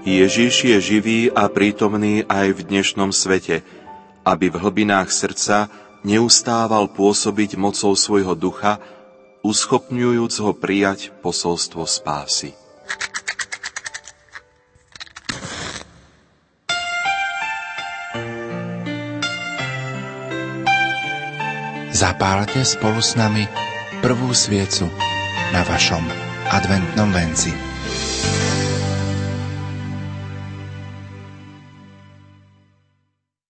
Ježiš je živý a prítomný aj v dnešnom svete, aby v hlbinách srdca neustával pôsobiť mocou svojho ducha, uschopňujúc ho prijať posolstvo spásy. Zapálte spolu s nami prvú sviecu na vašom adventnom venci.